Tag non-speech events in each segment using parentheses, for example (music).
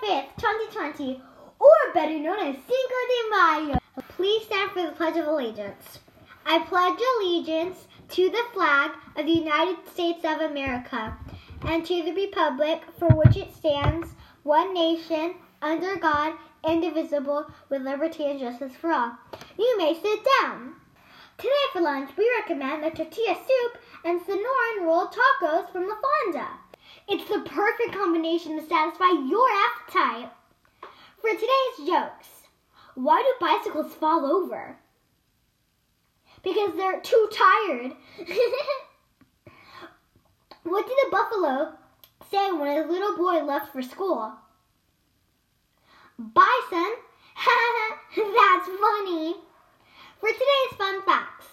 Today is May 5th, 2020, or better known as Cinco de Mayo. Please stand for the Pledge of Allegiance. I pledge allegiance to the flag of the United States of America and to the republic for which it stands, one nation, under God, indivisible, with liberty and justice for all. You may sit down. Today for lunch, we recommend the tortilla soup and Sonoran rolled tacos from La Fonda. It's the perfect combination to satisfy your appetite. For today's jokes, why do bicycles fall over? Because they're too tired. (laughs) what did the buffalo say when his little boy left for school? Bye, son. (laughs) That's funny. For today's fun facts,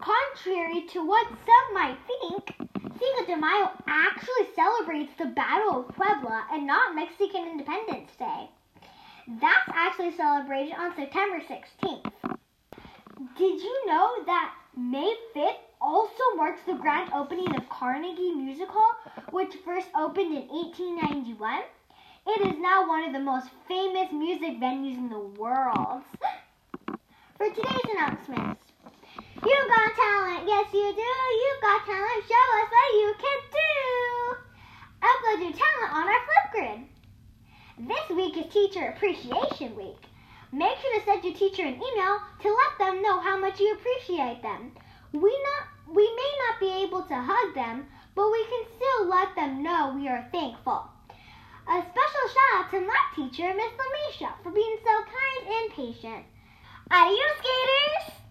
contrary to what some might think, Cinco de Mayo actually celebrates the Battle of Puebla and not Mexican Independence Day. That's actually celebrated on September 16th. Did you know that May 5th also marks the grand opening of Carnegie Music Hall, which first opened in 1891? It is now one of the most famous music venues in the world. For today's announcements, you got talent, yes you do. You got talent, show us what you can do. Talent on our Flipgrid. This week is Teacher Appreciation Week. Make sure to send your teacher an email to let them know how much you appreciate them. We not we may not be able to hug them, but we can still let them know we are thankful. A special shout out to my teacher, Miss Lamisha, for being so kind and patient. Adios, skaters!